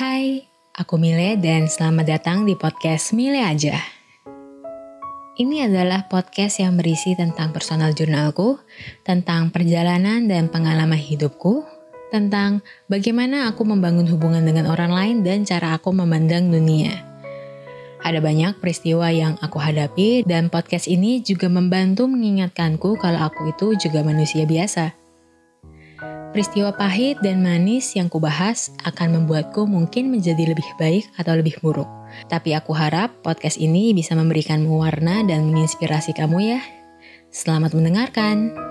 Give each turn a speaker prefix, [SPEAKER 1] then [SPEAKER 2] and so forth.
[SPEAKER 1] Hai, aku Mile dan selamat datang di podcast Mile Aja. Ini adalah podcast yang berisi tentang personal jurnalku, tentang perjalanan dan pengalaman hidupku, tentang bagaimana aku membangun hubungan dengan orang lain dan cara aku memandang dunia. Ada banyak peristiwa yang aku hadapi dan podcast ini juga membantu mengingatkanku kalau aku itu juga manusia biasa. Peristiwa pahit dan manis yang kubahas akan membuatku mungkin menjadi lebih baik atau lebih buruk. Tapi aku harap podcast ini bisa memberikanmu warna dan menginspirasi kamu ya. Selamat mendengarkan.